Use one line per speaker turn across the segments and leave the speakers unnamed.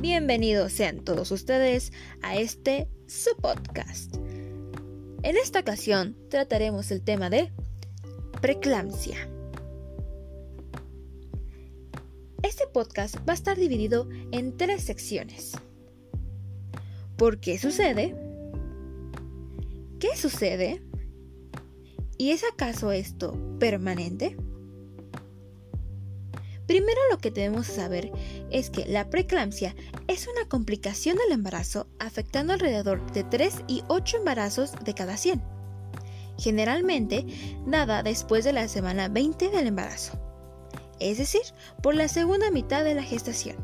Bienvenidos sean todos ustedes a este su podcast. En esta ocasión trataremos el tema de preeclampsia. Este podcast va a estar dividido en tres secciones. ¿Por qué sucede? ¿Qué sucede? ¿Y es acaso esto permanente? Primero lo que debemos saber es que la preeclampsia es una complicación del embarazo afectando alrededor de 3 y 8 embarazos de cada 100. Generalmente dada después de la semana 20 del embarazo, es decir, por la segunda mitad de la gestación.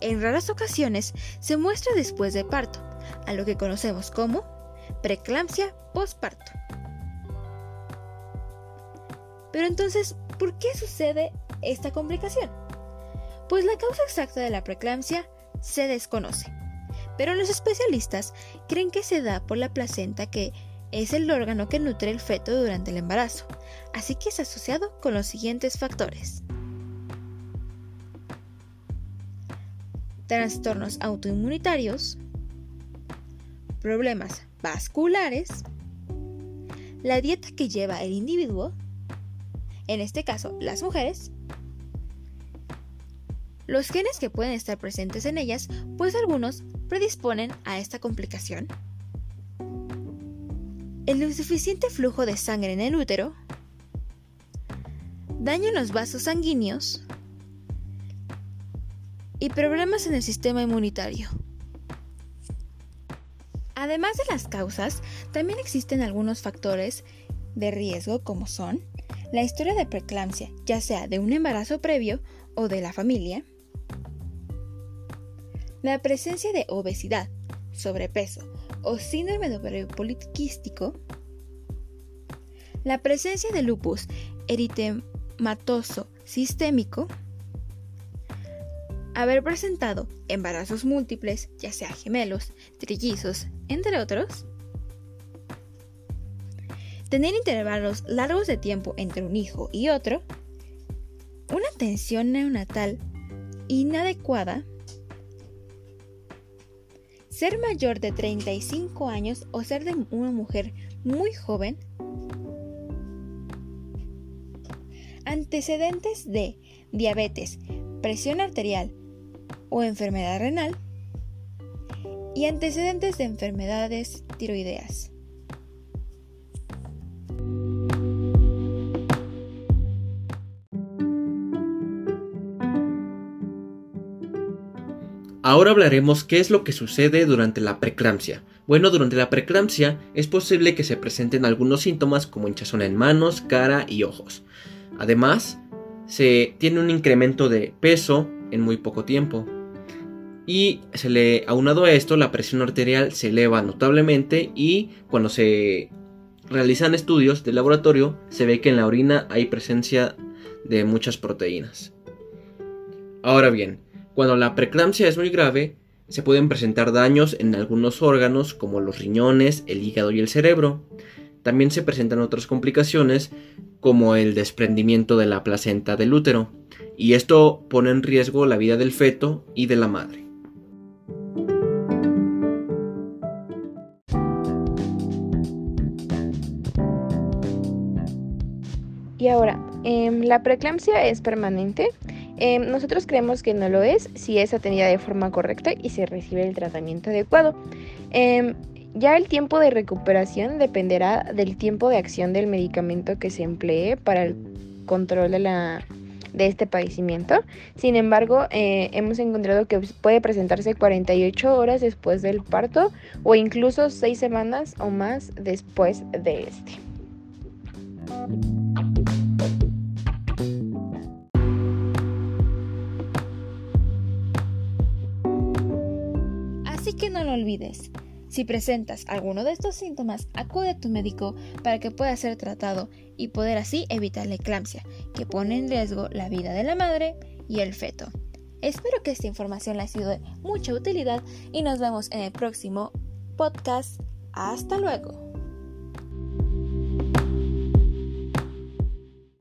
En raras ocasiones se muestra después del parto, a lo que conocemos como preeclampsia postparto. Pero entonces, ¿por qué sucede esta complicación? Pues la causa exacta de la preeclampsia se desconoce, pero los especialistas creen que se da por la placenta que es el órgano que nutre el feto durante el embarazo, así que es asociado con los siguientes factores. Trastornos autoinmunitarios, problemas vasculares, la dieta que lleva el individuo, en este caso las mujeres, los genes que pueden estar presentes en ellas, pues algunos predisponen a esta complicación. El insuficiente flujo de sangre en el útero, daño en los vasos sanguíneos y problemas en el sistema inmunitario. Además de las causas, también existen algunos factores de riesgo como son la historia de preeclampsia, ya sea de un embarazo previo o de la familia, la presencia de obesidad, sobrepeso o síndrome de ovario poliquístico, la presencia de lupus eritematoso sistémico, haber presentado embarazos múltiples, ya sea gemelos, trillizos, entre otros, tener intervalos largos de tiempo entre un hijo y otro, una atención neonatal inadecuada, ser mayor de 35 años o ser de una mujer muy joven, antecedentes de diabetes, presión arterial o enfermedad renal y antecedentes de enfermedades tiroideas.
Ahora hablaremos qué es lo que sucede durante la preeclampsia. Bueno, durante la preeclampsia es posible que se presenten algunos síntomas como hinchazón en manos, cara y ojos. Además, se tiene un incremento de peso en muy poco tiempo. Y se le aunado a esto, la presión arterial se eleva notablemente y cuando se realizan estudios de laboratorio se ve que en la orina hay presencia de muchas proteínas. Ahora bien, cuando la preeclampsia es muy grave, se pueden presentar daños en algunos órganos como los riñones, el hígado y el cerebro. También se presentan otras complicaciones como el desprendimiento de la placenta del útero, y esto pone en riesgo la vida del feto y de la madre.
Y ahora, em, ¿la preeclampsia es permanente? Em, nosotros creemos que no lo es si es atendida de forma correcta y se recibe el tratamiento adecuado. Em, ya el tiempo de recuperación dependerá del tiempo de acción del medicamento que se emplee para el control de, la, de este padecimiento. Sin embargo, eh, hemos encontrado que puede presentarse 48 horas después del parto o incluso 6 semanas o más después de este.
Que no lo olvides. Si presentas alguno de estos síntomas, acude a tu médico para que pueda ser tratado y poder así evitar la eclampsia, que pone en riesgo la vida de la madre y el feto. Espero que esta información le haya sido de mucha utilidad y nos vemos en el próximo podcast. Hasta luego.